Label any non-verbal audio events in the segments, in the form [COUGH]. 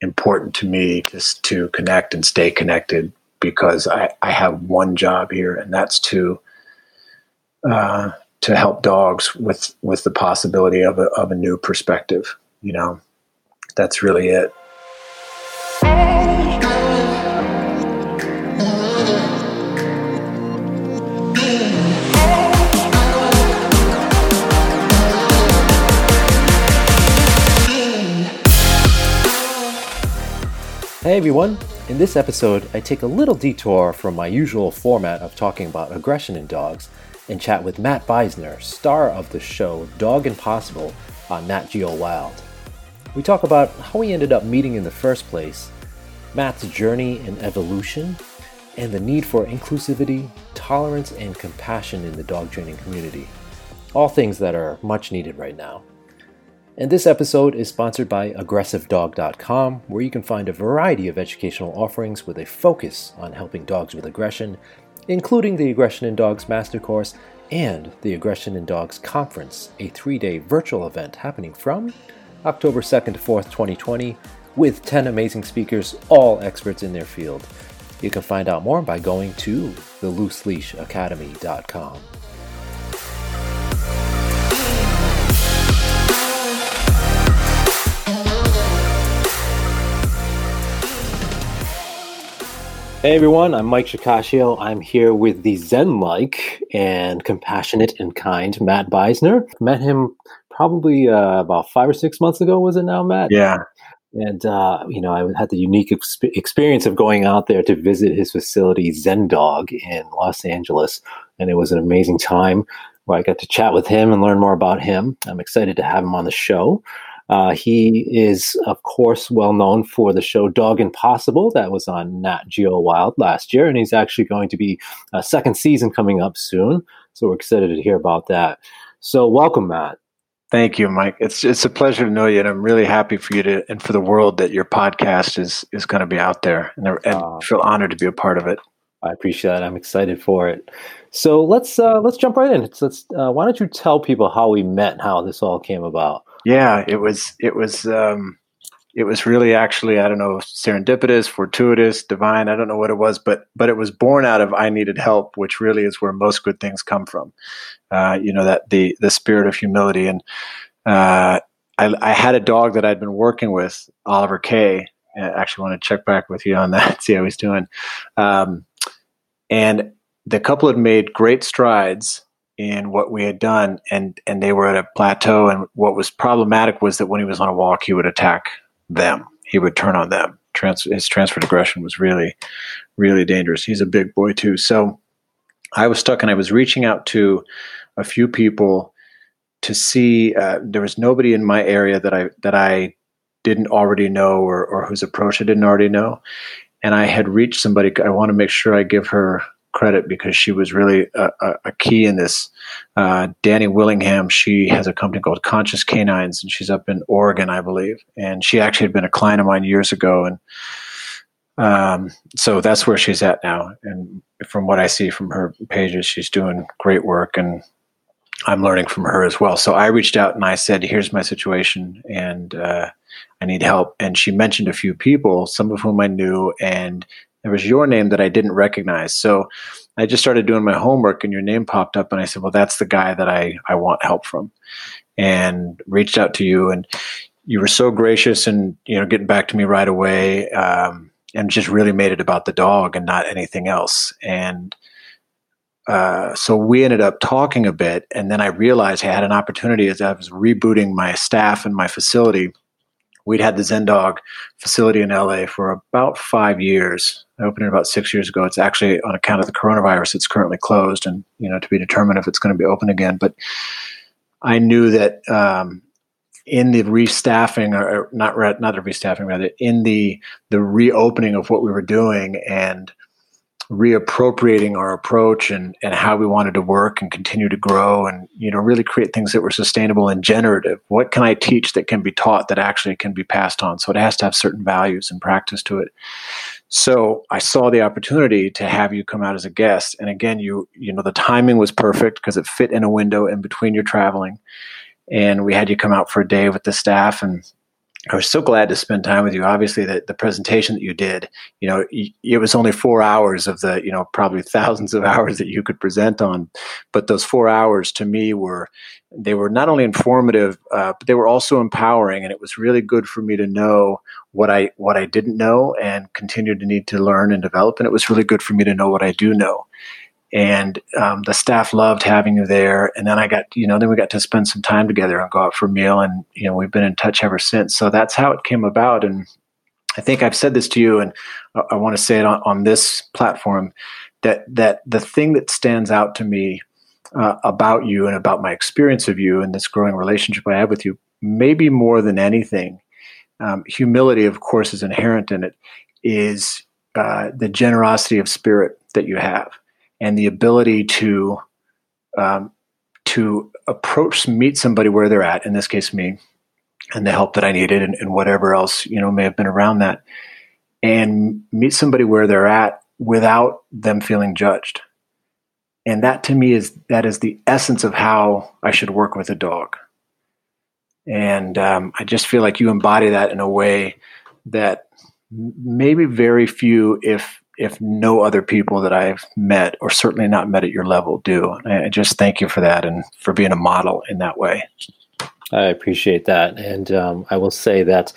important to me just to connect and stay connected because I, I have one job here, and that's to uh, to help dogs with with the possibility of a, of a new perspective. You know, that's really it. Hey everyone! In this episode, I take a little detour from my usual format of talking about aggression in dogs and chat with Matt Beisner, star of the show Dog Impossible on Nat Geo Wild. We talk about how we ended up meeting in the first place, Matt's journey and evolution, and the need for inclusivity, tolerance, and compassion in the dog training community. All things that are much needed right now. And this episode is sponsored by AggressiveDog.com, where you can find a variety of educational offerings with a focus on helping dogs with aggression, including the Aggression in Dogs Master Course and the Aggression in Dogs Conference, a three day virtual event happening from October 2nd to 4th, 2020, with 10 amazing speakers, all experts in their field. You can find out more by going to thelooseleashacademy.com. Hey everyone, I'm Mike Shikashio. I'm here with the Zen like and compassionate and kind Matt Beisner. Met him probably uh, about five or six months ago, was it now, Matt? Yeah. And, uh, you know, I had the unique exp- experience of going out there to visit his facility, Zen Dog, in Los Angeles. And it was an amazing time where I got to chat with him and learn more about him. I'm excited to have him on the show. Uh, he is, of course, well known for the show Dog Impossible that was on Nat Geo Wild last year, and he's actually going to be a second season coming up soon. So we're excited to hear about that. So welcome, Matt. Thank you, Mike. It's it's a pleasure to know you, and I'm really happy for you to and for the world that your podcast is is going to be out there, and, and uh, feel honored to be a part of it. I appreciate it. I'm excited for it. So let's uh, let's jump right in. Let's, let's uh, why don't you tell people how we met and how this all came about? Yeah, it was it was um, it was really actually I don't know serendipitous, fortuitous, divine. I don't know what it was, but but it was born out of I needed help, which really is where most good things come from. Uh, you know that the the spirit of humility and uh, I, I, had a dog that I'd been working with, Oliver Kay. I actually want to check back with you on that, [LAUGHS] see how he's doing. Um, and the couple had made great strides in what we had done and and they were at a plateau and what was problematic was that when he was on a walk he would attack them. He would turn on them. Trans- his transferred aggression was really really dangerous. He's a big boy too. So i was stuck and i was reaching out to a few people to see uh, there was nobody in my area that i that i didn't already know or, or whose approach i didn't already know. And i had reached somebody i want to make sure i give her credit because she was really a, a, a key in this. Uh, Danny Willingham, she has a company called Conscious Canines, and she's up in Oregon, I believe. And she actually had been a client of mine years ago, and um, so that's where she's at now. And from what I see from her pages, she's doing great work, and I'm learning from her as well. So I reached out and I said, "Here's my situation, and uh, I need help." And she mentioned a few people, some of whom I knew, and there was your name that I didn't recognize. So I just started doing my homework and your name popped up and I said, well, that's the guy that I, I want help from and reached out to you and you were so gracious and, you know, getting back to me right away. Um, and just really made it about the dog and not anything else. And, uh, so we ended up talking a bit and then I realized I had an opportunity as I was rebooting my staff and my facility we'd had the Zen Dog facility in LA for about five years. I opened it about six years ago. It's actually on account of the coronavirus. It's currently closed, and you know to be determined if it's going to be open again. But I knew that um, in the restaffing, or not not the restaffing, rather in the the reopening of what we were doing, and reappropriating our approach and, and how we wanted to work and continue to grow and you know really create things that were sustainable and generative. What can i teach that can be taught that actually can be passed on? So it has to have certain values and practice to it. So i saw the opportunity to have you come out as a guest. And again you you know the timing was perfect because it fit in a window in between your traveling. And we had you come out for a day with the staff and I was so glad to spend time with you. Obviously, that the presentation that you did, you know, it was only four hours of the, you know, probably [LAUGHS] thousands of hours that you could present on, but those four hours to me were, they were not only informative, uh, but they were also empowering, and it was really good for me to know what I what I didn't know and continue to need to learn and develop, and it was really good for me to know what I do know and um, the staff loved having you there. And then I got, you know, then we got to spend some time together and go out for a meal, and you know, we've been in touch ever since. So that's how it came about. And I think I've said this to you, and I, I want to say it on, on, this platform that that the thing that stands out to me uh, about you and about my experience of you and this growing relationship I have with you, maybe more than anything, um, humility, of course, is inherent in it. Is uh, the generosity of spirit that you have and the ability to um, to approach meet somebody where they're at in this case me and the help that i needed and, and, whatever else you know may have been around that and meet somebody where they're at without them feeling judged. And that to me is that is the essence of how i should work with a dog. And um, i just feel like you embody that in a way that maybe very few if if no other people that I've met, or certainly not met at your level, do. I just thank you for that and for being a model in that way. I appreciate that, and um, I will say that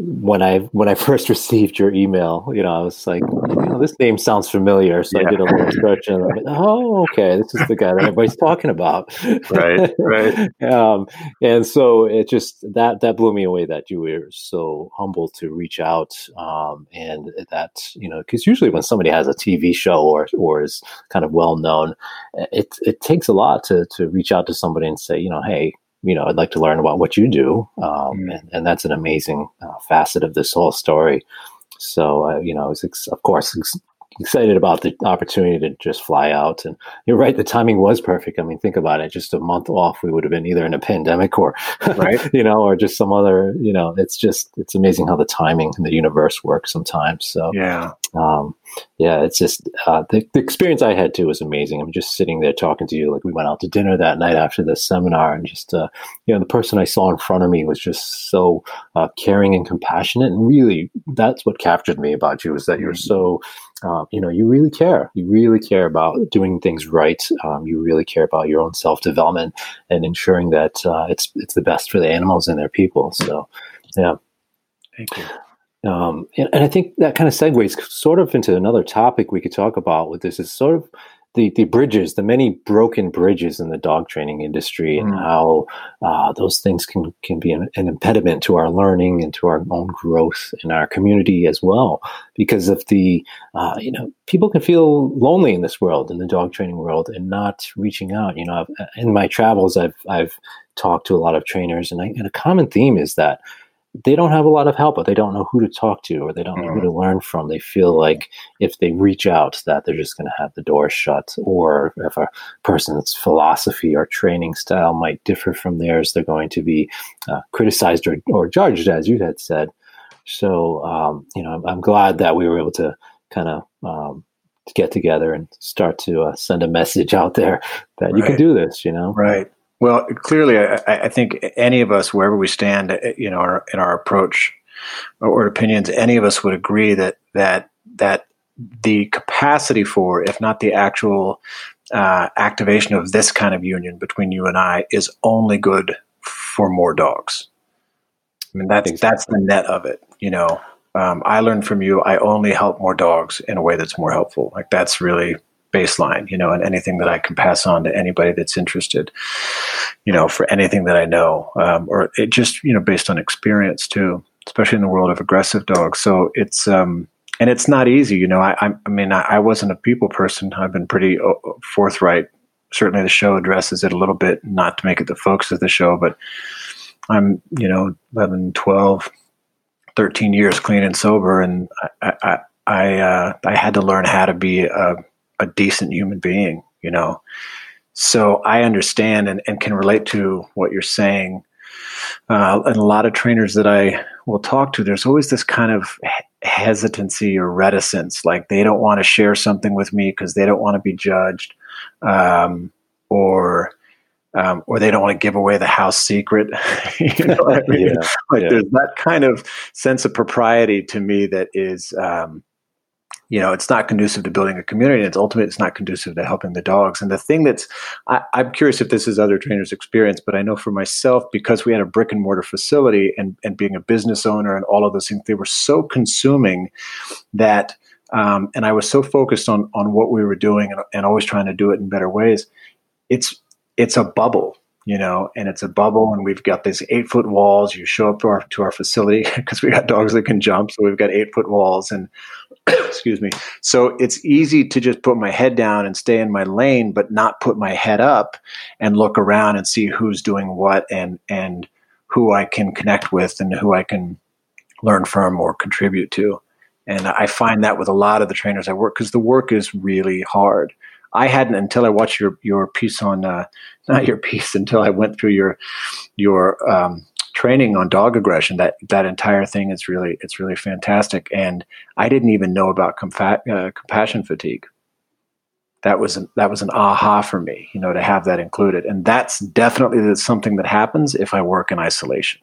when I when I [LAUGHS] first received your email, you know, I was like, oh, this name sounds familiar. So yeah. I did a little search and I'm like, oh, okay, this is the guy that everybody's talking about. Right, right. [LAUGHS] um, and so it just that that blew me away that you were so humble to reach out, um, and that you know, because usually when somebody has a TV show or or is kind of well known, it it takes a lot to to reach out to somebody and say, you know, hey, you know, I'd like to learn about what you do. Um, mm. and, and, that's an amazing uh, facet of this whole story. So, uh, you know, ex- of course, ex- excited about the opportunity to just fly out. And you're right, the timing was perfect. I mean, think about it. Just a month off, we would have been either in a pandemic or, right, [LAUGHS] you know, or just some other. You know, it's just it's amazing how the timing in the universe works sometimes. So yeah, um, yeah, it's just uh, the, the experience I had too was amazing. I'm just sitting there talking to you. Like we went out to dinner that night after the seminar, and just uh, you know, the person I saw in front of me was just so uh, caring and compassionate. And really, that's what captured me about you is that you're mm-hmm. so uh, you know, you really care. You really care about doing things right. Um, you really care about your own self development and ensuring that uh, it's it's the best for the animals and their people. So, yeah. Thank you. Um, and, and, I think that kind of segues sort of into another topic we could talk about with this is sort of the, the bridges, the many broken bridges in the dog training industry, and mm. how uh, those things can can be an, an, impediment to our learning and to our own growth in our community as well. Because of the, uh, you know, people can feel lonely in this world, in the dog training world, and not reaching out. You know, I've, in my travels, I've I've talked to a lot of trainers, and, I, and a common theme is that they don't have a lot of help, but they don't know who to talk to or they don't know who mm-hmm. to learn from. They feel like if they reach out, that they're just going to have the door shut. Or if a person's philosophy or training style might differ from theirs, they're going to be uh, criticized or, or judged, as you had said. So, um, you know, I'm, I'm, glad that we were able to kind of um, get together and start to uh, send a message out there that right. you can do this, you know? Right. Well, clearly, I, I, think any of us, wherever we stand, eh, you know, our, in our approach or opinions, any of us would agree that that that the capacity for, if not the actual uh, activation of this kind of union between you and I, is only good for more dogs. I mean, that's that's the net of it. You know, um, I learned from you. I only help more dogs in a way that's more helpful. Like that's really baseline, you know, and anything that I can pass on to anybody that's interested, you know, for anything that I know, um, or it just, you know, based on experience too, especially in the world of aggressive dogs. So it's, um, and it's not easy, you know. I, I, I mean, I, I, wasn't a people person. I've been pretty uh, forthright. Certainly, the show addresses it a little bit, not to make it the focus of the show, but I'm, you know, 11, 12, 13 years clean and sober, and I, I, I, uh, I had to learn how to be a a decent human being, you know. So I understand and, and can relate to what you're saying. Uh, and a lot of trainers that I will talk to, there's always this kind of hesitancy or reticence, like they don't want to share something with me because they don't want to be judged, um, or um, or they don't want to give away the house secret. [LAUGHS] you know I [LAUGHS] mean? yeah, like yeah. there's that kind of sense of propriety to me that is, um, you know, it's not conducive to building a community. It's ultimately it's not conducive to helping the dogs. And the thing that's, I, I'm curious if this is other trainers' experience, but I know for myself because we had a brick and mortar facility and and being a business owner and all of those things, they were so consuming that. Um, and I was so focused on on what we were doing and, and always trying to do it in better ways. It's it's a bubble you know, and it's a bubble, and we've got these eight foot walls. You show up to our to our facility [LAUGHS] because we got dogs that can jump, so we've got eight foot walls, and [COUGHS] excuse me. So it's easy to just put my head down and stay in my lane, but not put my head up and look around and see who's doing what and and who I can connect with and who I can learn from or contribute to. And I find that with a lot of the trainers I work because the work is really hard. I hadn't until I watched your your piece on uh, [LAUGHS] not your piece until I went through your your um, training on dog aggression. That that entire thing is really it's really fantastic, and I didn't even know about comfa- uh, compassion fatigue. That was an, that was an aha for me, you know, to have that included, and that's definitely something that happens if I work in isolation.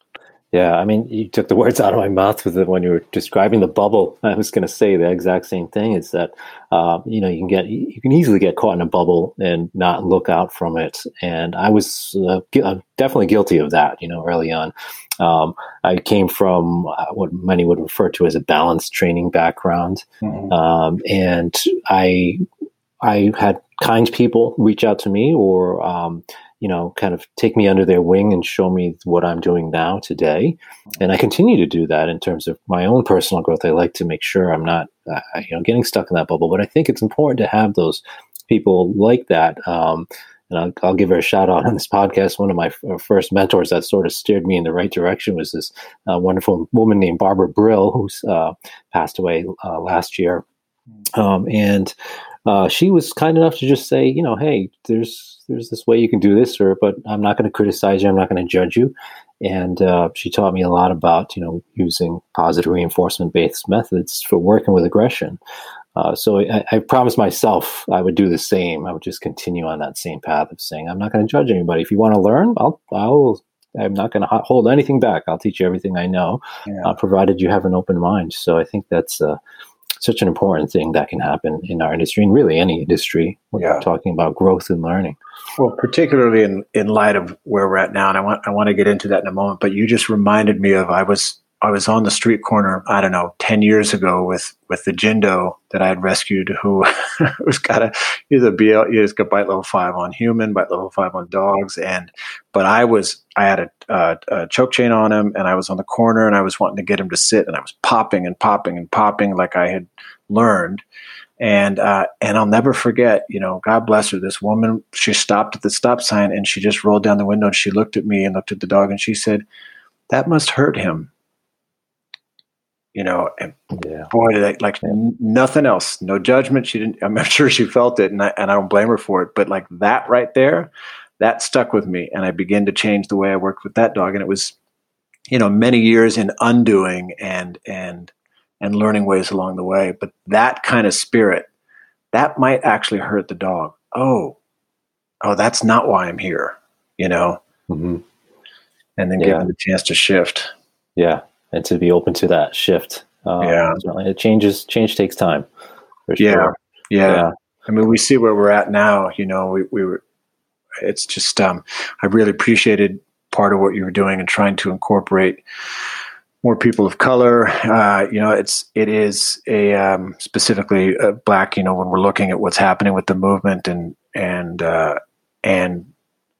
Yeah, I mean, you took the words out of my mouth with it when you were describing the bubble. [LAUGHS] I was going to say the exact same thing. Is that uh, you know you can get you can easily get caught in a bubble and not look out from it. And I was uh, gu- definitely guilty of that. You know, early on, um, I came from uh, what many would refer to as a balanced training background, mm-hmm. um, and I I had kind people reach out to me or um, you know, kind of take me under their wing and show me what I'm doing now today. And I continue to do that in terms of my own personal growth. I like to make sure I'm not, uh, you know, getting stuck in that bubble. But I think it's important to have those people like that. Um, and I'll, I'll, give her a shout out on this podcast. One of my f- uh, first mentors that sort of steered me in the right direction was this uh, wonderful woman named Barbara Brill, who's uh, passed away uh, last year. Hmm. Um, and uh, she was kind enough to just say, you know, hey, there's there's this way you can do this, or but I'm not going to criticize you. I'm not going to judge you. And uh, she taught me a lot about you know using positive reinforcement based methods for working with aggression. Uh, so I, I, promised myself I would do the same. I would just continue on that same path of saying I'm not going to judge anybody. If you want to learn, I'll I'll I'm not going to hold anything back. I'll teach you everything I know, yeah. uh, provided you have an open mind. So I think that's uh, such an important thing that can happen in our industry and really any industry when yeah. we're talking about growth and learning. Well, particularly in, in light of where we're at now, and I want I want to get into that in a moment. But you just reminded me of I was I was on the street corner I don't know ten years ago with with the Jindo that I had rescued, who [LAUGHS] was got a he's a BL he's got bite level five on human, bite level five on dogs, and but I was I had a, a, a choke chain on him, and I was on the corner, and I was wanting to get him to sit, and I was popping and popping and popping like I had learned and uh, and I'll never forget. You know, God bless her. This woman, she stopped at the stop sign and she just rolled down the window and she looked at me and looked at the dog and she said, "That must hurt him." You know, and yeah. boy, did I, like n- nothing else, no judgment. She didn't. I'm [LAUGHS] sure she felt it, and I, and I don't blame her for it. But like that right there, that stuck with me, and I began to change the way I worked with that dog. And it was, you know, many years in undoing and and and learning ways along the way. But that kind of spirit, that might actually hurt the dog. Oh, oh, that's not why I'm here, you know? Mm-hmm. And then yeah. give them the chance to shift. Yeah. And to be open to that shift. Um, yeah. It changes, change takes time. Yeah. Sure. yeah. Yeah. I mean, we see where we're at now, you know, we, we were, it's just, um, I really appreciated part of what you were doing and trying to incorporate more people of color. Uh, you know, it's it is a um, specifically uh, black. You know, when we're looking at what's happening with the movement and and uh, and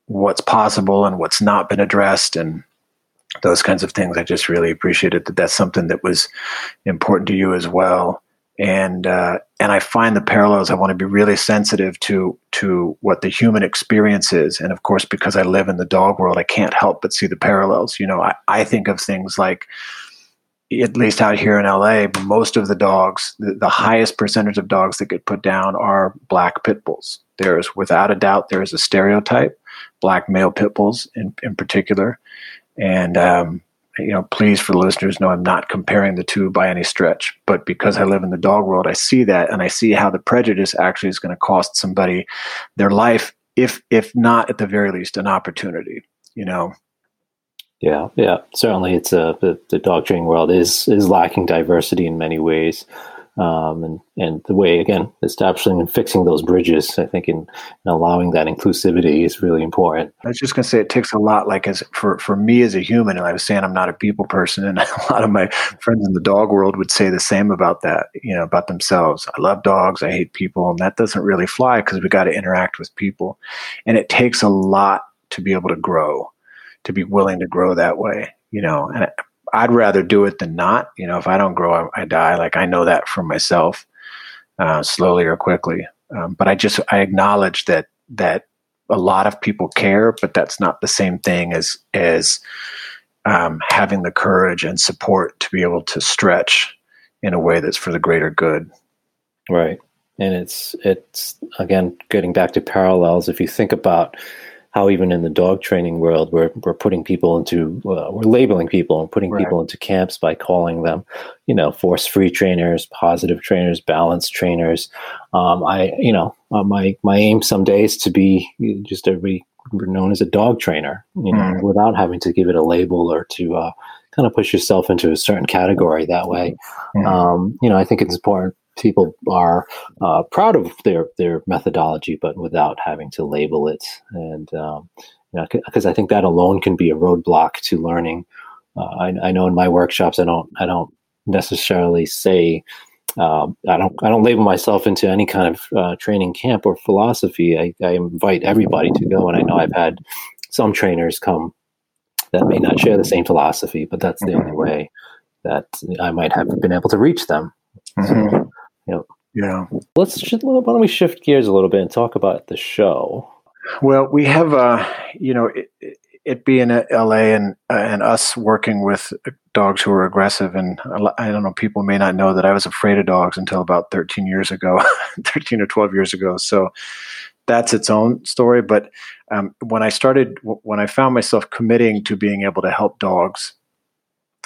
what's possible and what's not been addressed and those kinds of things. I just really appreciated that. That's something that was important to you as well. And uh, and I find the parallels. I want to be really sensitive to to what the human experience is, and of course, because I live in the dog world, I can't help but see the parallels. You know, I, I think of things like, at least out here in LA, most of the dogs, the, the highest percentage of dogs that get put down are black pit bulls. There is, without a doubt, there is a stereotype, black male pit bulls in in particular, and um, you know, please for the listeners know I'm not comparing the two by any stretch, but because I live in the dog world, I see that and I see how the prejudice actually is going to cost somebody their life if if not at the very least an opportunity you know? Yeah yeah. Certainly it's a the, the dog training world is is lacking diversity in many ways um, and and the way again establishing and fixing those bridges, I think, in, in, allowing that inclusivity is really important. I was just to say it takes a lot. Like as for for me as a human, and I was saying I'm not a people person, and [LAUGHS] a lot of my friends in the dog world would say the same about that. You know, about themselves. I love dogs. I hate people, and that doesn't really fly because we got to interact with people, and it takes a lot to be able to grow, to be willing to grow that way. You know, and I'd rather do it than not. You know, if I don't grow, I, I die. Like I know that for myself, uh, slowly or quickly. Um, but I just I acknowledge that that a lot of people care, but that's not the same thing as as um, having the courage and support to be able to stretch in a way that's for the greater good. Right, and it's it's again getting back to parallels. If you think about how even in the dog training world, we're we're putting people into uh, we're labeling people and putting right. people into camps by calling them, you know, force free trainers, positive trainers, balanced trainers. Um, I you know uh, my my aim someday is to be just to be known as a dog trainer, you know, mm. without having to give it a label or to uh, kind of push yourself into a certain category that way. Mm. Um, you know, I think it's important people are uh, proud of their their methodology, but without having to label it. And um, you know, because I think that alone can be a roadblock to learning. Uh, I, I, know in my workshops, I don't I don't necessarily say. Uh, I don't. I don't label myself into any kind of uh, training camp or philosophy. I, I invite everybody to go, and I know I've had some trainers come that may not share the same philosophy, but that's the only way that I might have been able to reach them. Mm-hmm. Yep. Yeah. Let's why don't we shift gears a little bit and talk about the show? Well, we have, uh, you know, it, it being at LA and uh, and us working with dogs who are aggressive, and I don't know, people may not know that I was afraid of dogs until about 13 years ago, [LAUGHS] 13 or 12 years ago. So that's its own story. But um, when I started, when I found myself committing to being able to help dogs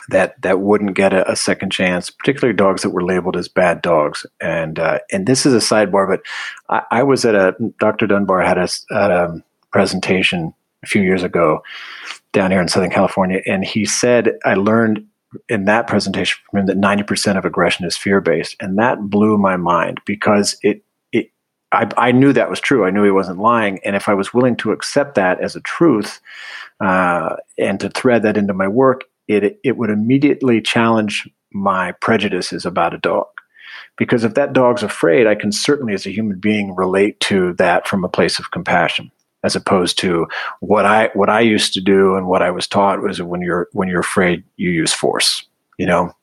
that that wouldn't get a, a, second chance, particularly dogs that were labeled as bad dogs. And uh, and this is a sidebar, but I, I was at a Dr. Dunbar had a, a, presentation a few years ago down here in Southern California, and he said I learned in that presentation from him that ninety percent of aggression is fear based, and that blew my mind because it. it I, I knew that was true. I knew he wasn't lying, and if I was willing to accept that as a truth uh, and to thread that into my work, it it would immediately challenge my prejudices about a dog. Because if that dog's afraid, I can certainly, as a human being, relate to that from a place of compassion, as opposed to what I what I used to do and what I was taught was when you're when you're afraid, you use force. You know.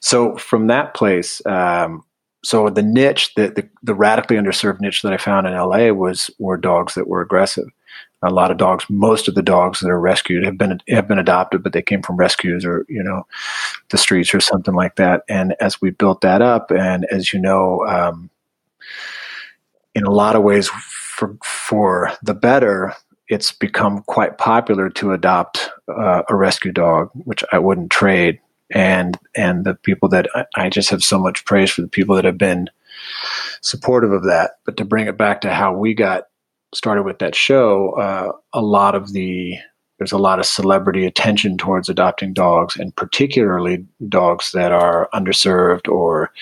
So from that place, um, so the niche, that the, the radically underserved niche that I found in LA was were dogs that were aggressive a lot of dogs. Most of the dogs that are rescued have been have been adopted, but they came from rescues or you know the streets or something like that. And as we built that up, and as you know, um, in a lot of ways, for for the better, it's become quite popular to adopt uh, a rescue dog, which I wouldn't trade. And and the people that I, I just have so much praise for the people that have been supportive of that. But to bring it back to how we got started with that show, uh, a lot of the there's a lot of celebrity attention towards adopting dogs, and particularly dogs that are underserved or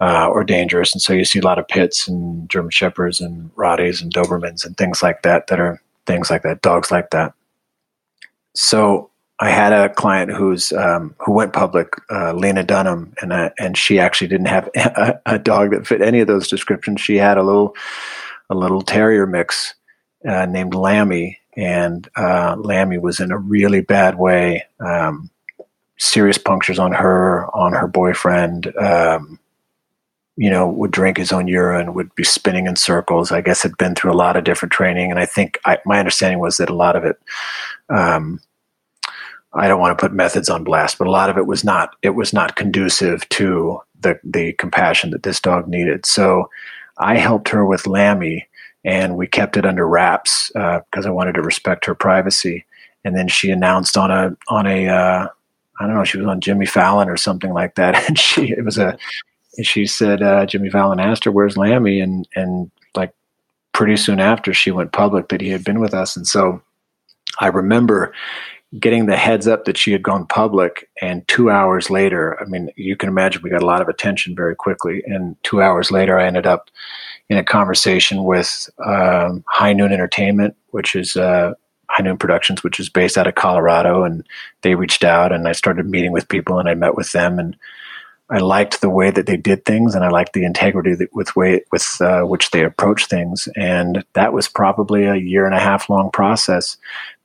uh, or dangerous. And so you see a lot of pits and German shepherds and Rotties and Dobermans and things like that that are things like that, dogs like that. So I had a client who's um, who went public, uh, Lena Dunham, and uh, and she actually didn't have [LAUGHS] a, a, dog that fit any of those descriptions. She had a little a little terrier mix uh, named Lamby, and uh, Lamby was in a really bad way. Um, serious punctures on her, on her boyfriend. Um, you know, would drink his own urine, would be spinning in circles. I guess had been through a lot of different training, and I think I, my understanding was that a lot of it. Um, I don't want to put methods on blast, but a lot of it was not. It was not conducive to the the compassion that this dog needed. So I helped her with Lamby, and we kept it under wraps because uh, I wanted to respect her privacy. And then she announced on a on a uh, I don't know she was on Jimmy Fallon or something like that, [LAUGHS] and she it was a she said uh, Jimmy Fallon asked her where's Lamby and and like pretty soon after she went public that he had been with us. And so I remember getting the heads up that she had gone public and two hours later i mean you can imagine we got a lot of attention very quickly. And two hours later i ended up in a conversation with um, high noon entertainment which is uh, high noon productions which is based out of colorado and they reached out and i started meeting with people and i met with them and I liked the way that they did things, and I liked the integrity that, with way with uh, which they approached things. And that was probably a year and a half long process: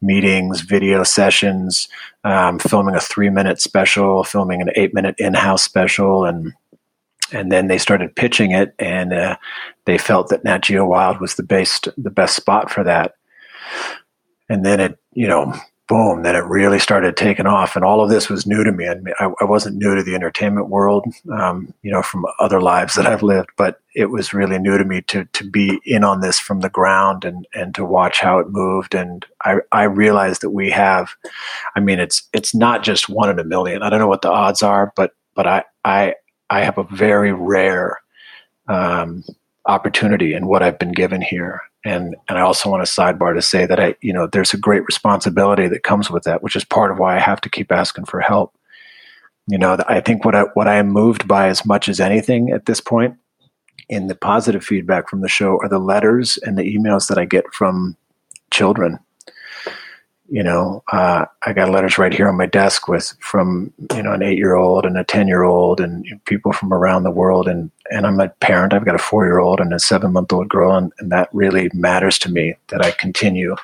meetings, video sessions, um, filming a three minute special, filming an eight minute in house special, and and then they started pitching it, and uh, they felt that Nat Geo Wild was the best the best spot for that. And then it, you know, boom, then it really started taking off. And all of this was new to me. I, I wasn't new to the entertainment world, um, you know, from other lives that I've lived, but it was really new to me to, to be in on this from the ground and, and to watch how it moved. And I, I realized that we have, I mean, it's, it's not just one in a million. I don't know what the odds are, but, but I, I, I have a very rare, um, opportunity and what I've been given here and and I also want to sidebar to say that I you know there's a great responsibility that comes with that, which is part of why I have to keep asking for help. You know, I think what I what I am moved by as much as anything at this point in the positive feedback from the show are the letters and the emails that I get from children you know, uh, I got letters right here on my desk with from you know an eight year old and a ten year old and people from around the world and and I'm a parent. I've got a four year old and a seven month old girl, and, and that really matters to me that I continue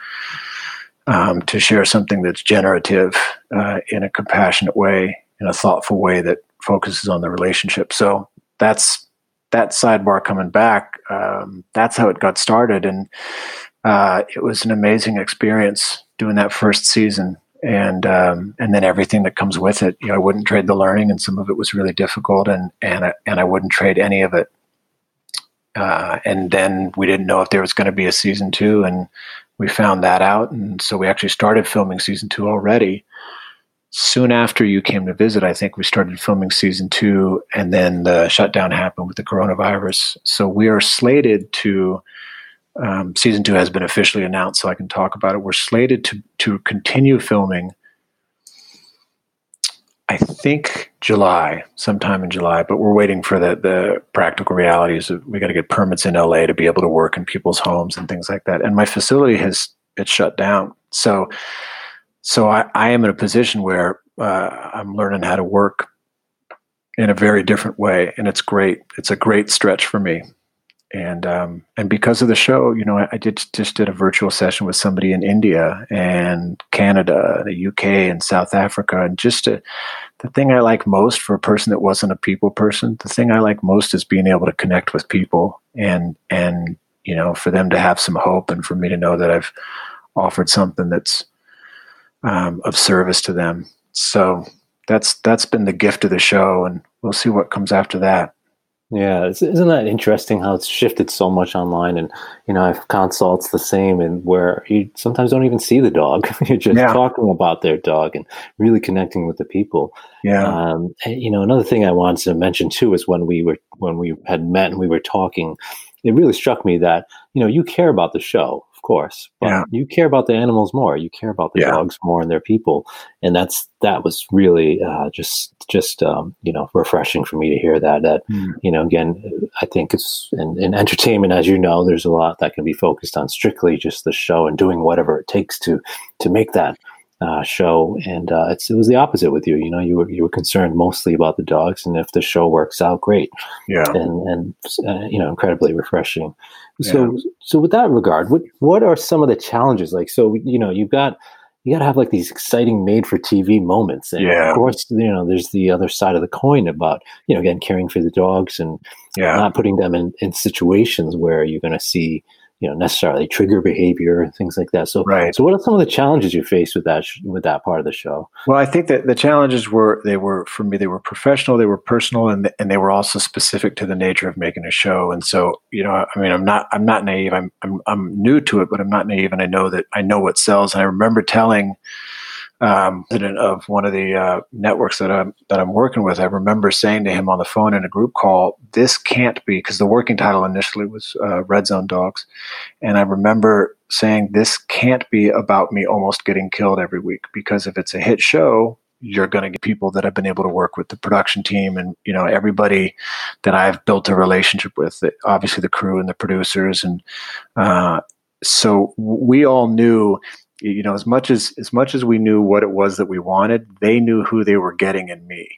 um, to share something that's generative uh, in a compassionate way, in a thoughtful way that focuses on the relationship. So that's that sidebar coming back. Um, that's how it got started, and uh, it was an amazing experience doing that first season and um, and then everything that comes with it. You know, I wouldn't trade the learning, and some of it was really difficult, and and I, and I wouldn't trade any of it. Uh, and then we didn't know if there was going to be a season two, and we found that out, and so we actually started filming season two already. Soon after you came to visit, I think we started filming season two, and then the shutdown happened with the coronavirus. So we are slated to um, season two has been officially announced, so I can talk about it. We're slated to to continue filming. I think July, sometime in July, but we're waiting for the the practical realities. We got to get permits in LA to be able to work in people's homes and things like that. And my facility has it's shut down, so so I, I am in a position where uh, I'm learning how to work in a very different way, and it's great. It's a great stretch for me and um, and because of the show, you know, I, I, did just did a virtual session with somebody in India and Canada, the UK, and South Africa, and just to, the thing I like most for a person that wasn't a people person, the thing I like most is being able to connect with people and and you know, for them to have some hope, and for me to know that I've offered something that's um, of service to them. So that's that's been the gift of the show, and we'll see what comes after that. Yeah, isn't that interesting how it's shifted so much online? And you know, I've consults the same, and where you sometimes don't even see the dog; [LAUGHS] you're just yeah. talking about their dog and really connecting with the people. Yeah. Um, you know, another thing I wanted to mention too is when we were when we had met and we were talking, it really struck me that you know you care about the show, course, but yeah. you care about the animals more. You care about the yeah. dogs more and their people, and that's that was really uh, just just um, you know refreshing for me to hear that. That mm. you know, again, I think it's in, in, entertainment, as you know, there's a lot that can be focused on strictly just the show and doing whatever it takes to to make that uh, show, and uh, it was the opposite with you. You know, you were you were concerned mostly about the dogs, and if the show works out, great. Yeah, and and uh, you know, incredibly refreshing. So, yeah. so with that regard, what what are some of the challenges? Like, so you know, you've got you got to have like these exciting made for TV moments. And yeah. of course, you know, there's the other side of the coin about, you know, again, caring for the dogs and yeah. not putting them in, in situations where you're going to see, you know necessarily trigger behavior and things like that. So right. So what are some of the challenges you face with that with that part of the show? Well, I think that the challenges were they were for me they were professional, they were personal, and and they were also specific to the nature of making a show. And so you know, I mean, I'm not I'm not naive. I'm I'm I'm new to it, but I'm not naive, and I know that I know what sells. And I remember telling. Um, president of one of the uh, networks that I'm that I'm working with, I remember saying to him on the phone in a group call, "This can't be," because the working title initially was uh, Red Zone Dogs, and I remember saying, "This can't be about me almost getting killed every week because if it's a hit show." You're going to get people that I've been able to work with the production team, and you know everybody that I've built a relationship with. Obviously, the crew and the producers, and uh, so we all knew you know as much as as much as we knew what it was that we wanted they knew who they were getting in me.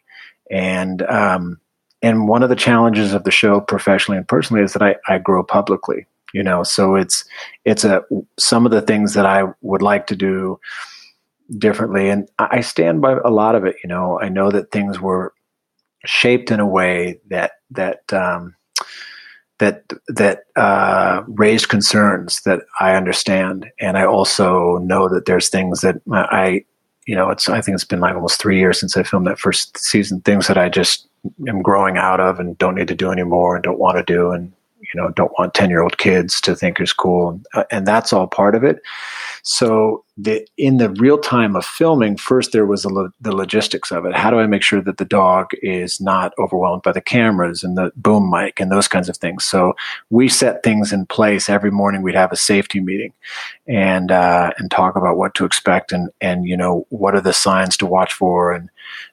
And um and one of the challenges of the show professionally and personally is that i i grow publicly you know? So it's it's a some of the things that i would like to do differently. And i stand by a lot of it you know? I know that things were shaped in a way that that um that that uh, raised concerns that I understand, and I also know that there's things that I, you know, it's I think it's been like almost three years since I filmed that first season. Things that I just am growing out of and don't need to do anymore and don't want to do, and you know, don't want ten year old kids to think is cool, uh, and that's all part of it. So the, in the real time of filming, first there was the, lo- the logistics of it. How do I make sure that the dog is not overwhelmed by the cameras and the boom mic and those kinds of things? So we set things in place. Every morning we'd have a safety meeting and uh, and talk about what to expect and and you know what are the signs to watch for and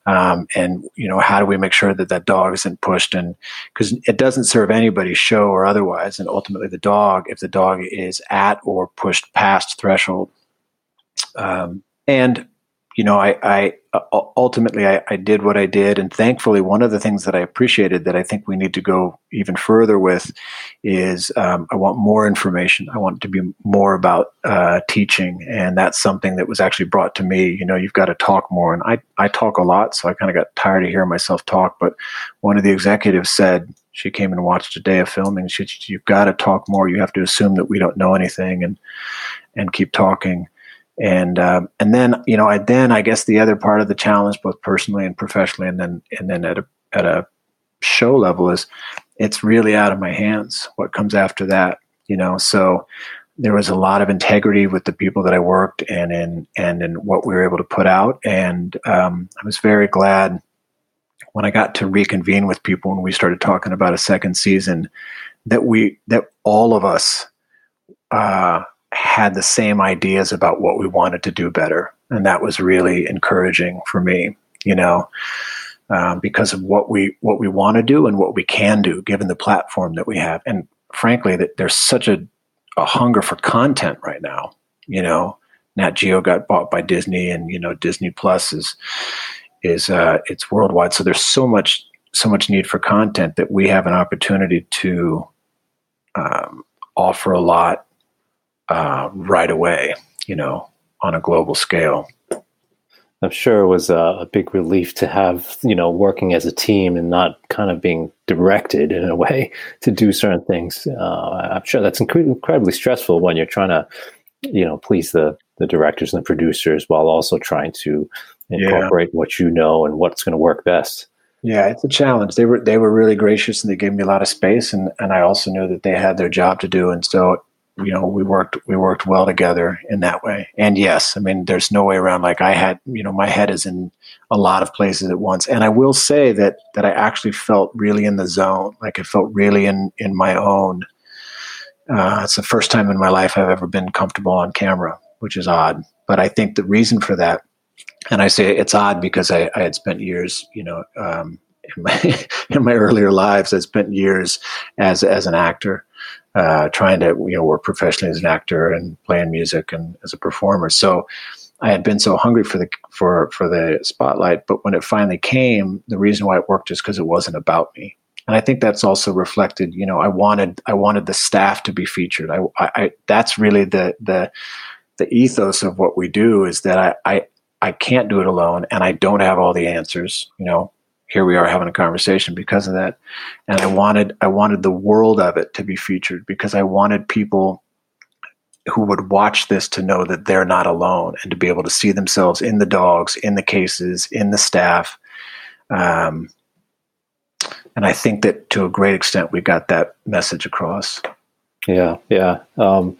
um, and you know how do we make sure that that dog isn't pushed and because it doesn't serve anybody's show or otherwise and ultimately the dog if the dog is at or pushed past threshold um, and you know, I, I uh, ultimately I, I, did what I did, and thankfully, one of the things that I appreciated that I think we need to go even further with is um, I want more information. I want to be more about uh, teaching, and that's something that was actually brought to me. You know, you've got to talk more, and I I talk a lot, so I kind of got tired of hearing myself talk. But one of the executives said she came and watched a day of filming. She, said, you've got to talk more. You have to assume that we don't know anything, and and keep talking and um, and then you know I then I guess the other part of the challenge both personally and professionally and then and then at a at a show level is it's really out of my hands what comes after that you know? So there was a lot of integrity with the people that I worked and in and in what we were able to put out. And um, I was very glad when I got to reconvene with people and we started talking about a second season that we that all of us uh, had the same ideas about what we wanted to do better. And that was really encouraging for me, you know, um, because of what we what we want to do and what we can do given the platform that we have. And frankly, that there's such a, a hunger for content right now. You know, Nat Geo got bought by Disney, and you know Disney Plus is is uh, it's worldwide. So there's so much so much need for content that we have an opportunity to um, offer a lot uh, right away, you know, on a global scale. I'm sure it was a, a, big relief to have, you know, working as a team and not kind of being directed in a way [LAUGHS] to do certain things. Uh, I'm sure that's inc- incredibly stressful when you're trying to, you know, please the, the directors and the producers while also trying to incorporate yeah. what you know and what's going to work best. Yeah, it's a challenge. They were they were really gracious and they gave me a lot of space and, and I also knew that they had their job to do and so you know we worked we worked well together in that way. And yes i mean there's no way around like i had you know my head is in a lot of places at once. And i will say that that i actually felt really in the zone like i felt really in in my own. Uh, it's the first time in my life i've ever been comfortable on camera which is odd. But i think the reason for that and i say it's odd because i, I had spent years you know um, [LAUGHS] in my in my earlier lives i spent years as as an actor uh, trying to you know work professionally as an actor and playing music and as a performer. So I had been so hungry for the for for the spotlight, but when it finally came, the reason why it worked is because it wasn't about me. And I think that's also reflected. You know, I wanted I wanted the staff to be featured. I, I that's really the the the ethos of what we do is that I, I I can't do it alone, and I don't have all the answers. You know, here we are having a conversation because of that. And i wanted i wanted the world of it to be featured because i wanted people who would watch this to know that they're not alone and to be able to see themselves in the dogs in the cases in the staff. Um, and i think that to a great extent we got that message across. Yeah yeah. Um,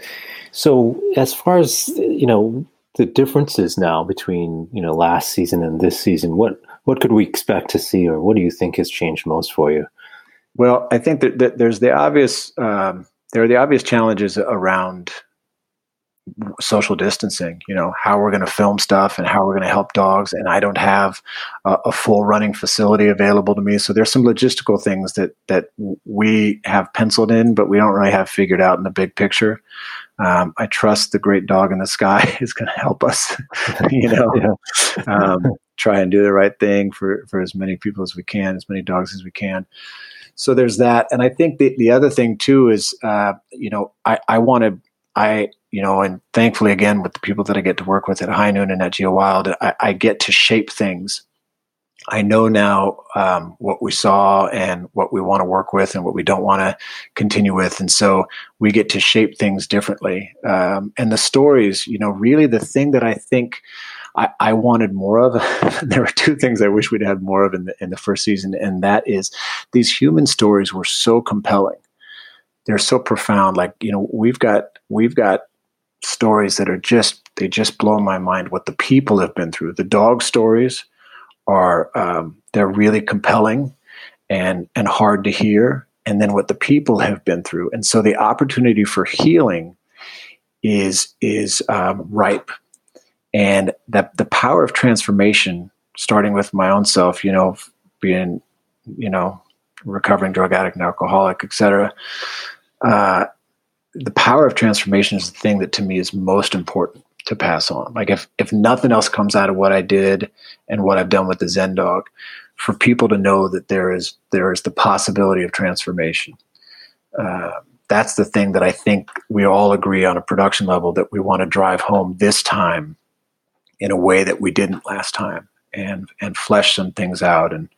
so as far as you know the differences now between you know last season and this season? What what could we expect to see, or what do you think has changed most for you? Well, I think that, that there's the obvious um, there are the obvious challenges around social distancing you know how we're going to film stuff and how we're going to help dogs and i don't have a, a, full running facility available to me so there's some logistical things that that we have penciled in but we don't really have figured out in the big picture um, i trust the great dog in the sky [LAUGHS] is going to help us [LAUGHS] you know [LAUGHS] yeah. um, try and do the right thing for for as many people as we can as many dogs as we can so there's that and i think the, the other thing too is uh, you know i i want to i you know, and thankfully, again, with the people that I get to work with at High Noon and Nat Geo Wild, I, I get to shape things. I know now um, what we saw and what we want to work with and what we don't want to continue with. And so we get to shape things differently. Um, and the stories, you know, really the thing that I think I, I wanted more of, [LAUGHS] there were two things I wish we'd had more of in the, in the first season. And that is these human stories were so compelling. They're so profound. Like, you know, we've got, we've got stories that are just they just blow my mind what the people have been through the dog stories are um, they're really compelling and and hard to hear and then what the people have been through and so the opportunity for healing is is um, ripe and that the power of transformation starting with my own self you know being you know recovering drug addict and alcoholic etc uh, the power of transformation is the thing that to me is most important to pass on. Like if if nothing else comes out of what I did and what I've done with the Zen dog, for people to know that there is there is the possibility of transformation. Uh, that's the thing that I think we all agree on a production level that we want to drive home this time in a way that we didn't last time and and flesh some things out. And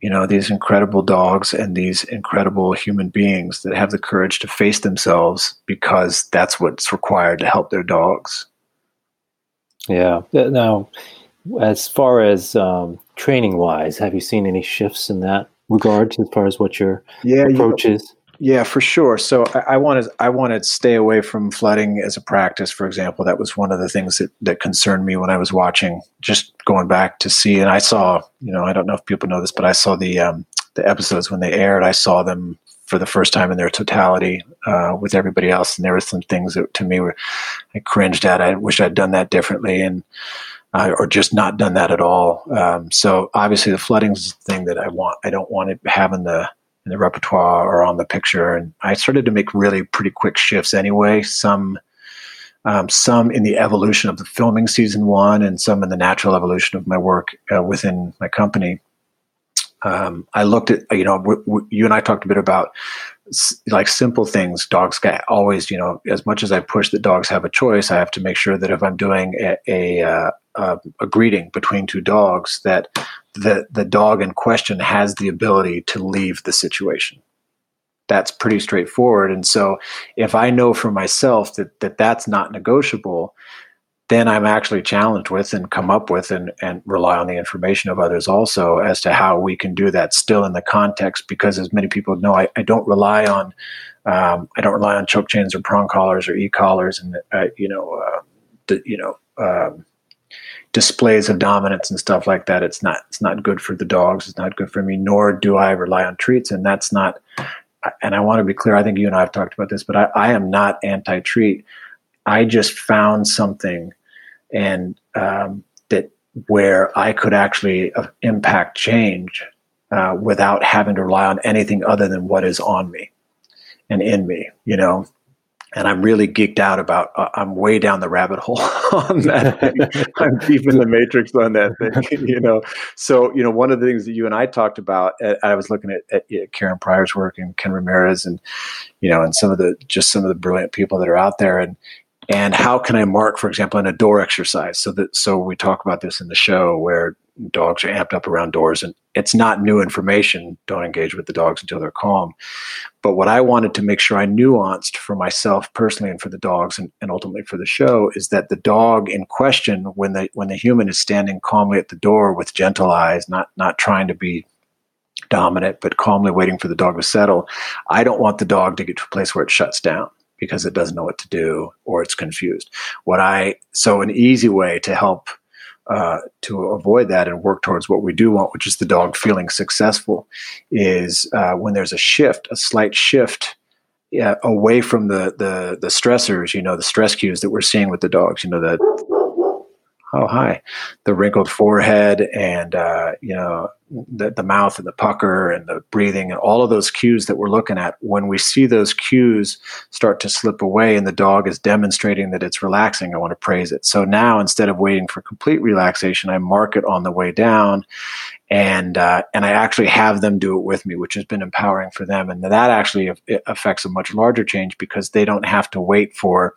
you know these incredible dogs and these incredible human beings that have the courage to face themselves because that's what's required to help their dogs. Yeah. Now as far as um, training wise have you seen any shifts in that regard as far as what your yeah, approach you know, is yeah, for sure. So I, I wanted I wanted to stay away from flooding as a practice. For example, that was one of the things that, that concerned me when I was watching. Just going back to see, and I saw, you know, I don't know if people know this, but I saw the um, the episodes when they aired. I saw them for the first time in their totality uh, with everybody else, and there were some things that to me were I cringed at. I wish I'd done that differently, and uh, or just not done that at all. Um, so obviously, the flooding is the thing that I want. I don't want it having the in the repertoire or on the picture. And I started to make really pretty quick shifts anyway. Some um, some in the evolution of the filming season one, and some in the natural evolution of my work uh, within my company. Um, I looked at you know w- w- you and I talked a bit about s- like simple things. Dogs get always you know as much as I push that dogs have a choice, I have to make sure that if I'm doing a, a, uh, a, a greeting between two dogs, that the the dog in question has the ability to leave the situation. That's pretty straightforward. And so if i know for myself that, that that's not negotiable then i'm actually challenged with and come up with and, and rely on the information of others also as to how we can do that still in the context because as many people know i, I don't rely on um, i don't rely on choke chains or prong collars or e-collars and uh, you know uh, the, you know um, displays of dominance and stuff like that it's not it's not good for the dogs it's not good for me nor do i rely on treats and that's not and i want to be clear i think you and i have talked about this but i, I am not anti-treat. I just found something and um, that where i could actually uh, impact change uh, without having to rely on anything other than what is on me and in me you know and I'm really geeked out about. Uh, I'm way down the rabbit hole [LAUGHS] on that. I'm deep in the matrix on that thing, [LAUGHS] you know. So, you know, one of the things that you and I talked about, uh, I was looking at, at, at, Karen Pryor's work and Ken Ramirez, and you know, and some of the just some of the brilliant people that are out there, and and how can I mark, for example, in a door exercise? So that so we talk about this in the show where dogs are amped up around doors and it's not new information don't engage with the dogs until they're calm but what i wanted to make sure i nuanced for myself personally and for the dogs and, and ultimately for the show is that the dog in question when the when the human is standing calmly at the door with gentle eyes not not trying to be dominant but calmly waiting for the dog to settle i don't want the dog to get to a place where it shuts down because it doesn't know what to do or it's confused. What I so an easy way to help uh, to avoid that and work towards what we do want, which is the dog feeling successful, is uh, when there's a shift, a slight shift yeah, away from the, the the stressors, you know, the stress cues that we're seeing with the dogs, you know, that oh hi. The wrinkled forehead and uh, you know the, the mouth and the pucker and the breathing and all of those cues that we're looking at. When we see those cues start to slip away and the dog is demonstrating that it's relaxing i want to praise it. So now instead of waiting for complete relaxation i mark it on the way down and uh, and i actually have them do it with me which has been empowering for them. And that actually affects a much larger change because they don't have to wait for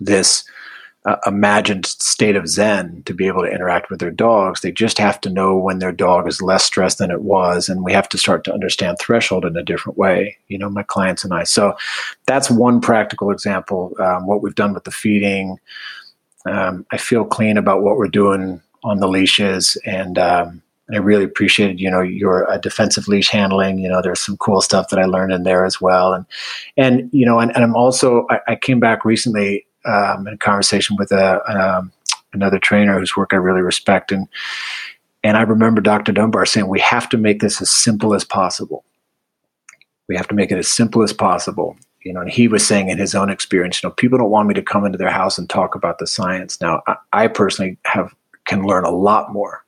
this uh, imagined state of zen to be able to interact with their dogs. They just have to know when their dog is less stressed than it was, and we have to start to understand threshold in a different way. You know, my clients and I. So that's one practical example. Um, what we've done with the feeding. Um, I feel clean about what we're doing on the leashes, and um, I really appreciated, you know, your uh, defensive leash handling. You know, there's some cool stuff that I learned in there as well, and and you know, and, and I'm also I, I came back recently um, in a conversation with a, um, another trainer whose work I really respect, and and I remember Dr. Dunbar saying we have to make this as simple as possible. We have to make it as simple as possible. You know, and he was saying in his own experience, you know, people don't want me to come into their house and talk about the science. Now, I, I personally have can learn a lot more,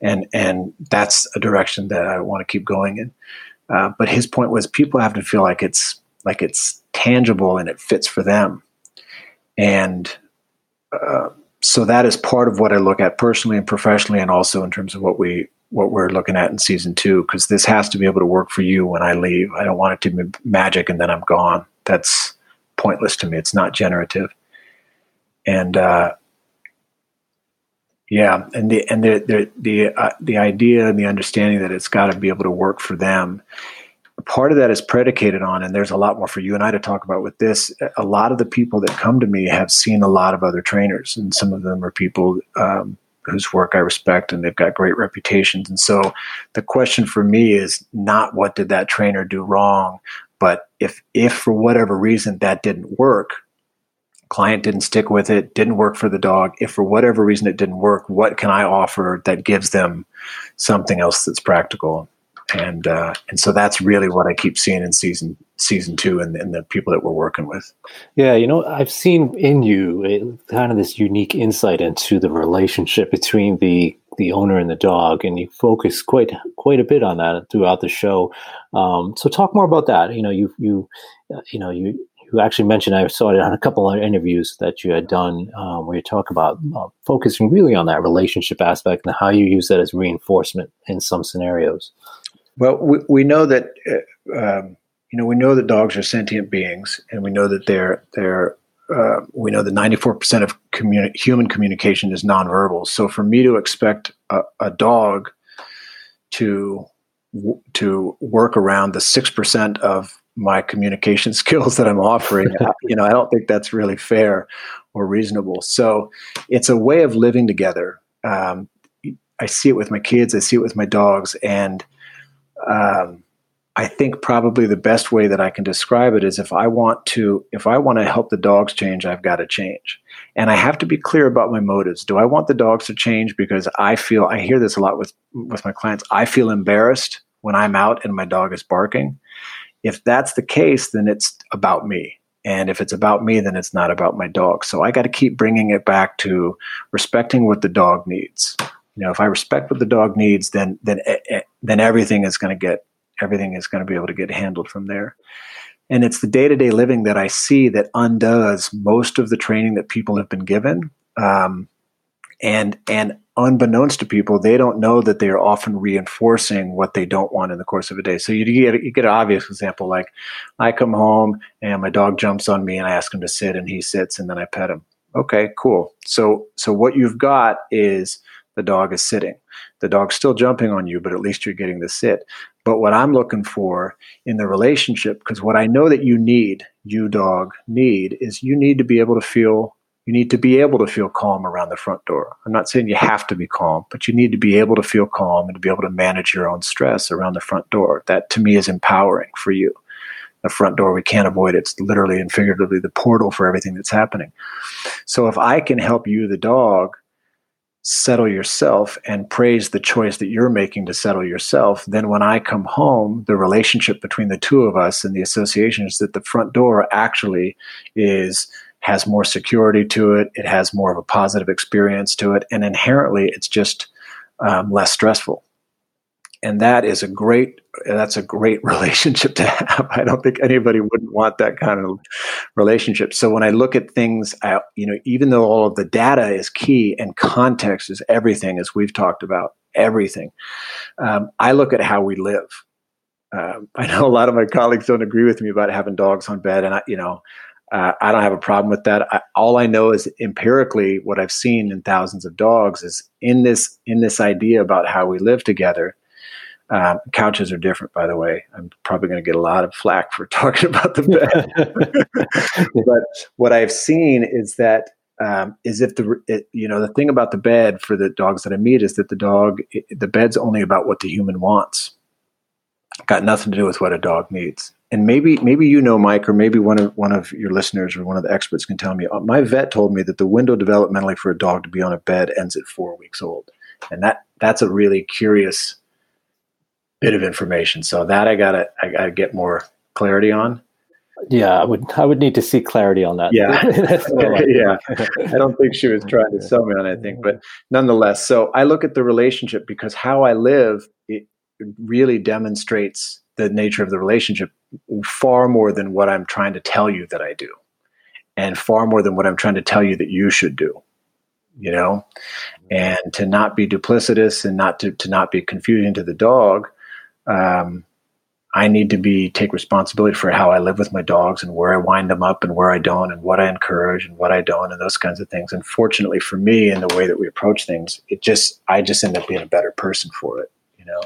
and and that's a direction that I want to keep going in. Uh, but his point was people have to feel like it's like it's tangible and it fits for them and uh, so that is part of what I look at personally and professionally, and also in terms of what we what we're looking at in season two. Because this has to be able to work for you when I leave. I don't want it to be magic and then I'm gone. That's pointless to me. It's not generative. And uh, yeah, and the and the the the, uh, the idea and the understanding that it's got to be able to work for them part of that is predicated on, and there's a lot more for you and I to talk about with this. A lot of the people that come to me have seen a lot of other trainers, and some of them are people um, whose work I respect and they've got great reputations. And so the question for me is not what did that trainer do wrong, but if if for whatever reason that didn't work, client didn't stick with it, didn't work for the dog, if for whatever reason it didn't work, what can I offer that gives them something else that's practical? And uh, and so that's really what I keep seeing in season season two and, and the people that we're working with. Yeah, you know, I've seen in you a, kind of this unique insight into the relationship between the the owner and the dog, and you focus quite quite a bit on that throughout the show. Um, so, talk more about that. You know, you you uh, you know you you actually mentioned I saw it on a couple of interviews that you had done um, where you talk about uh, focusing really on that relationship aspect and how you use that as reinforcement in some scenarios. Well, we, we know that uh, um, you know we know that dogs are sentient beings, and we know that they're they're uh, we know that 94% of communi- human communication is nonverbal. So for me to expect a, a dog to to work around the six percent of my communication [LAUGHS] skills that I'm offering, you know, I don't think that's really fair or reasonable. So it's a way of living together. Um, I see it with my kids. I see it with my dogs, and um, I think probably the best way that I can describe it is if I want to if I want to help the dogs change, I've got to change. And I have to be clear about my motives. Do I want the dogs to change because I feel I hear this a lot with with my clients. I feel embarrassed when I'm out and my dog is barking. If that's the case, then it's about me. And if it's about me, then it's not about my dog. So I got to keep bringing it back to respecting what the dog needs you know if i respect what the dog needs then then eh, eh, then everything is going to get everything is going to be able to get handled from there. And it's the day-to-day living that i see that undoes most of the training that people have been given. Um, and and unbeknownst to people they don't know that they are often reinforcing what they don't want in the course of a day. So you get you get an obvious example like i come home and my dog jumps on me and i ask him to sit and he sits and then i pet him. Okay cool. So so what you've got is the dog is sitting. The dog's still jumping on you, but at least you're getting the sit. But what I'm looking for in the relationship, because what I know that you need, you dog need, is you need to be able to feel, you need to be able to feel calm around the front door. I'm not saying you have to be calm, but you need to be able to feel calm and to be able to manage your own stress around the front door. That to me is empowering for you. The front door. We can't avoid it. It's literally and figuratively the portal for everything that's happening. So if I can help you, the dog, settle yourself and praise the choice that you're making to settle yourself, then when I come home, the relationship between the two of us and the association is that the front door actually is has more security to it. It has more of a positive experience to it, and inherently, it's just um, less stressful. And that is a great that's a great [LAUGHS] relationship to have. I don't think anybody wouldn't want that kind of relationship. So when I look at things, I, you know, even though all of the data is key and context is everything, as we've talked about, everything, um, I look at how we live. Um, [LAUGHS] I know a lot of my colleagues don't agree with me about having dogs on bed, and I, you know, uh, I don't have a problem with that. I, all I know is empirically what I've seen in thousands of dogs is in this in this idea about how we live together um, couches are different, by the way. I'm probably going to get a lot of flack for [LAUGHS] talking about the bed. [LAUGHS] but what I've seen is that um, is if the it, you know the thing about the bed for the dogs that I meet is that the dog it, the bed's only about what the human wants. Got nothing to do with what a dog needs. And maybe maybe you know Mike, or maybe one of one of your listeners or one of the experts can tell me. Uh, my vet told me that the window developmentally for a dog to be on a bed ends at four weeks old, and that that's a really curious bit of information. So that I gotta I gotta get more clarity on. Yeah, I would I would need to see clarity on that. Yeah, [LAUGHS] [LAUGHS] oh, yeah. I don't think she was [LAUGHS] trying to sell me on anything, but nonetheless. So I look at the relationship because how I live it really demonstrates the nature of the relationship far more than what I'm trying to tell you that I do, and far more than what I'm trying to tell you that you should do you know mm-hmm. and to not be duplicitous and not to, to not be confusing to the dog um, I need to be take responsibility for how I live with my dogs and where I wind them up and where I don't and what I encourage and what I don't and those kinds of things. And fortunately for me and the way that we approach things, it just I just end up being a better person for it, you know.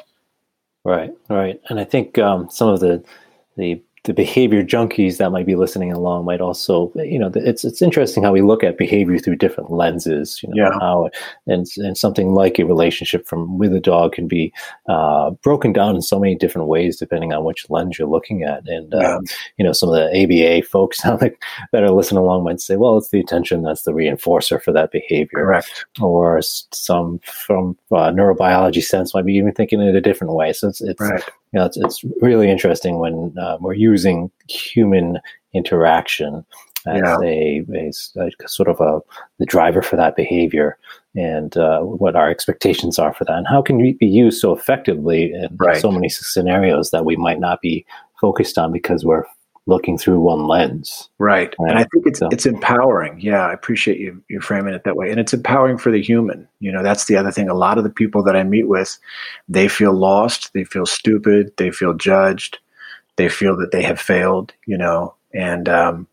Right, right. And I think um, some of the the the behavior junkies that might be listening along might also, you know, it's it's interesting how we look at behavior through different lenses. You know, yeah. how and and something like a relationship from with a dog can be uh, broken down in so many different ways depending on which lens you're looking at. And yeah. um, you know, some of the ABA folks [LAUGHS] that are listening along might say, well, it's the attention that's the reinforcer for that behavior, correct? Or some from uh, neurobiology sense might be even thinking in a different way. So it's it's right you know, it's, it's really interesting when uh, we're using human interaction as yeah. a, a, a, sort of a the driver for that behavior and uh, what our expectations are for that and how can we be used so effectively in right. so many scenarios that we might not be focused on because we're looking through one lens. Right. right. And I think it's so. it's empowering. Yeah, I appreciate you you framing it that way. And it's empowering for the human. You know, that's the other thing. A lot of the people that I meet with, they feel lost, they feel stupid, they feel judged, they feel that they have failed, you know, and um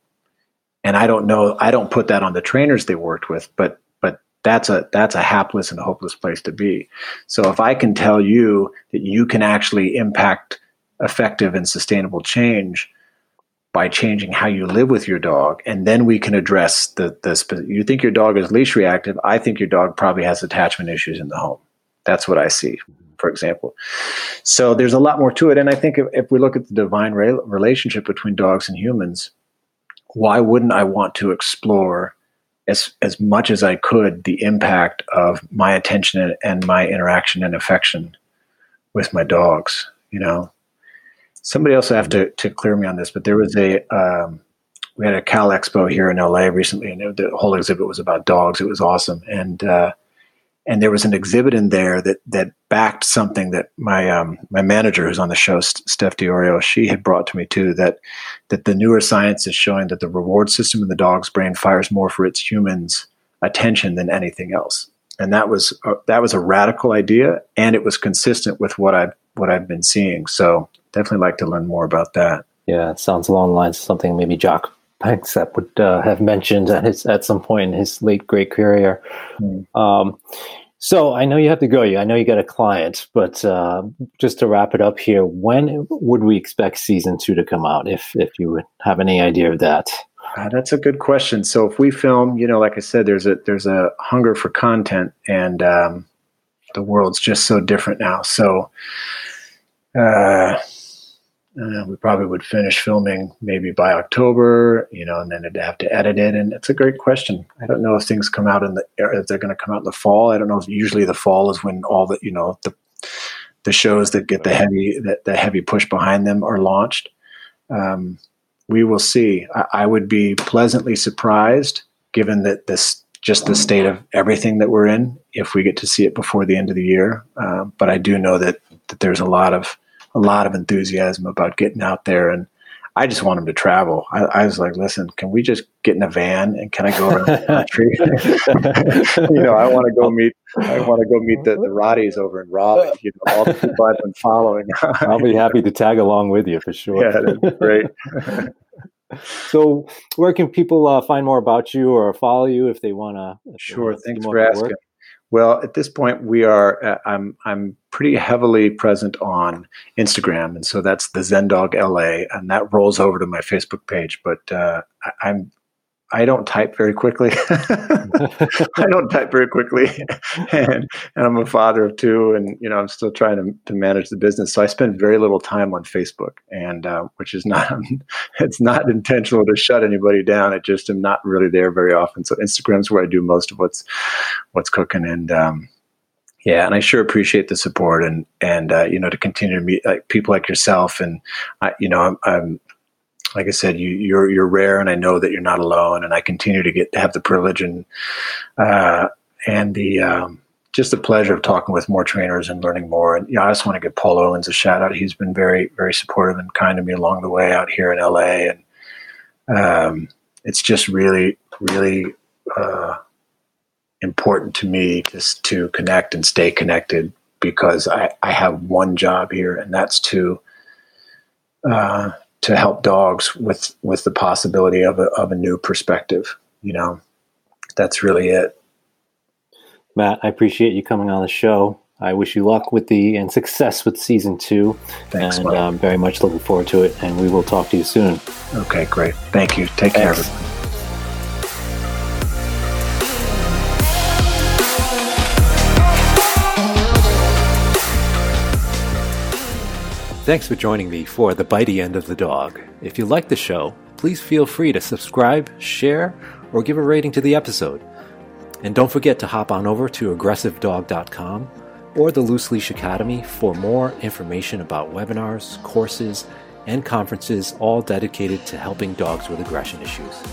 and I don't know, I don't put that on the trainers they worked with, but but that's a that's a hapless and hopeless place to be. So if I can tell you that you can actually impact effective and sustainable change by changing how you live with your dog and then we can address the the you think your dog is leash reactive i think your dog probably has attachment issues in the home. That's what i see for example. So there's a lot more to it and i think if, if we look at the divine re- relationship between dogs and humans why wouldn't i want to explore as as much as i could the impact of my attention and, and my interaction and affection with my dogs you know somebody else will have to, to clear me on this, but there was a um, we had a Cal Expo here in LA recently, and it, the whole exhibit was about dogs. It was awesome, and uh, and there was an exhibit in there that that backed something that my um, my manager, who's on the show, Steph Diorio, she had brought to me too. That that the newer science is showing that the reward system in the dog's brain fires more for its humans' attention than anything else, and that was uh, that was a radical idea, and it was consistent with what I have what I've been seeing. So definitely like to learn more about that. Yeah, it sounds along the lines of something maybe Jaak Panksepp would uh, have mentioned at his at some point in his late great career. Mm. Um, so I know you have to go. I know you got a client, but uh, just to wrap it up here, when would we expect season two to come out? If if you would have any idea of that. Uh, that's a good question. So if we film, you know, like I said, there's a there's a hunger for content, and um, the world's just so different now. So uh, Uh, we probably would finish filming maybe by October, you know, and then they'd have to edit it. And it's a great question. I don't know if things come out in the if they're going to come out in the fall. I don't know if usually the fall is when all the you know the the shows that get the heavy that the heavy push behind them are launched. Um, we will see. I, I, would be pleasantly surprised, given that this just the state of everything that we're in, if we get to see it before the end of the year. Uh, but I do know that that there's a lot of a lot of enthusiasm about getting out there and I just want him to travel. I, I, was like, listen, can we just get in a van and can I go around the country? [LAUGHS] you know, I want to go meet. I want to go meet the, the Roddies over in Raleigh. You know, all the people I've been following. [LAUGHS] I'll be happy to tag along with you for sure. Yeah, that's great. [LAUGHS] so, where can people uh, find more about you or follow you if they want to? Sure. Thanks for asking. Work? Well, at this point, we are. Uh, I'm I'm pretty heavily present on Instagram, and so that's the Zendog LA, and that rolls over to my Facebook page. But uh, I, I'm I don't type very quickly. [LAUGHS] I don't type very quickly, and and I'm a father of two, and you know I'm still trying to, to manage the business. So I spend very little time on Facebook, and uh, which is not [LAUGHS] it's not intentional to shut anybody down. It just am not really there very often. So Instagram's where I do most of what's what's cooking, and um, yeah, and I sure appreciate the support and and uh, you know to continue to meet like people like yourself, and I, you know I'm, I'm like I said, you, you're you're rare, and I know that you're not alone. And I continue to get to have the privilege and uh, and the um, just the pleasure of talking with more trainers and learning more. And know, I just want to give Paul Owens a shout out. He's been very very supportive and kind to me along the way out here in LA, and um, it's just really really uh, important to me just to connect and stay connected because I, I have one job here, and that's to uh, to help dogs with with the possibility of a, of a new perspective. You know, that's really it. Matt, I appreciate you coming on the show. I wish you luck with the and success with season two. Thanks, and I'm um, very much looking forward to it. And we will talk to you soon. Okay, great. Thank you. Take Thanks. care, everyone. Thanks for joining me for The Bitey End of the Dog. If you like the show, please feel free to subscribe, share, or give a rating to the episode. And don't forget to hop on over to aggressivedog.com or the Loose Leash Academy for more information about webinars, courses, and conferences all dedicated to helping dogs with aggression issues.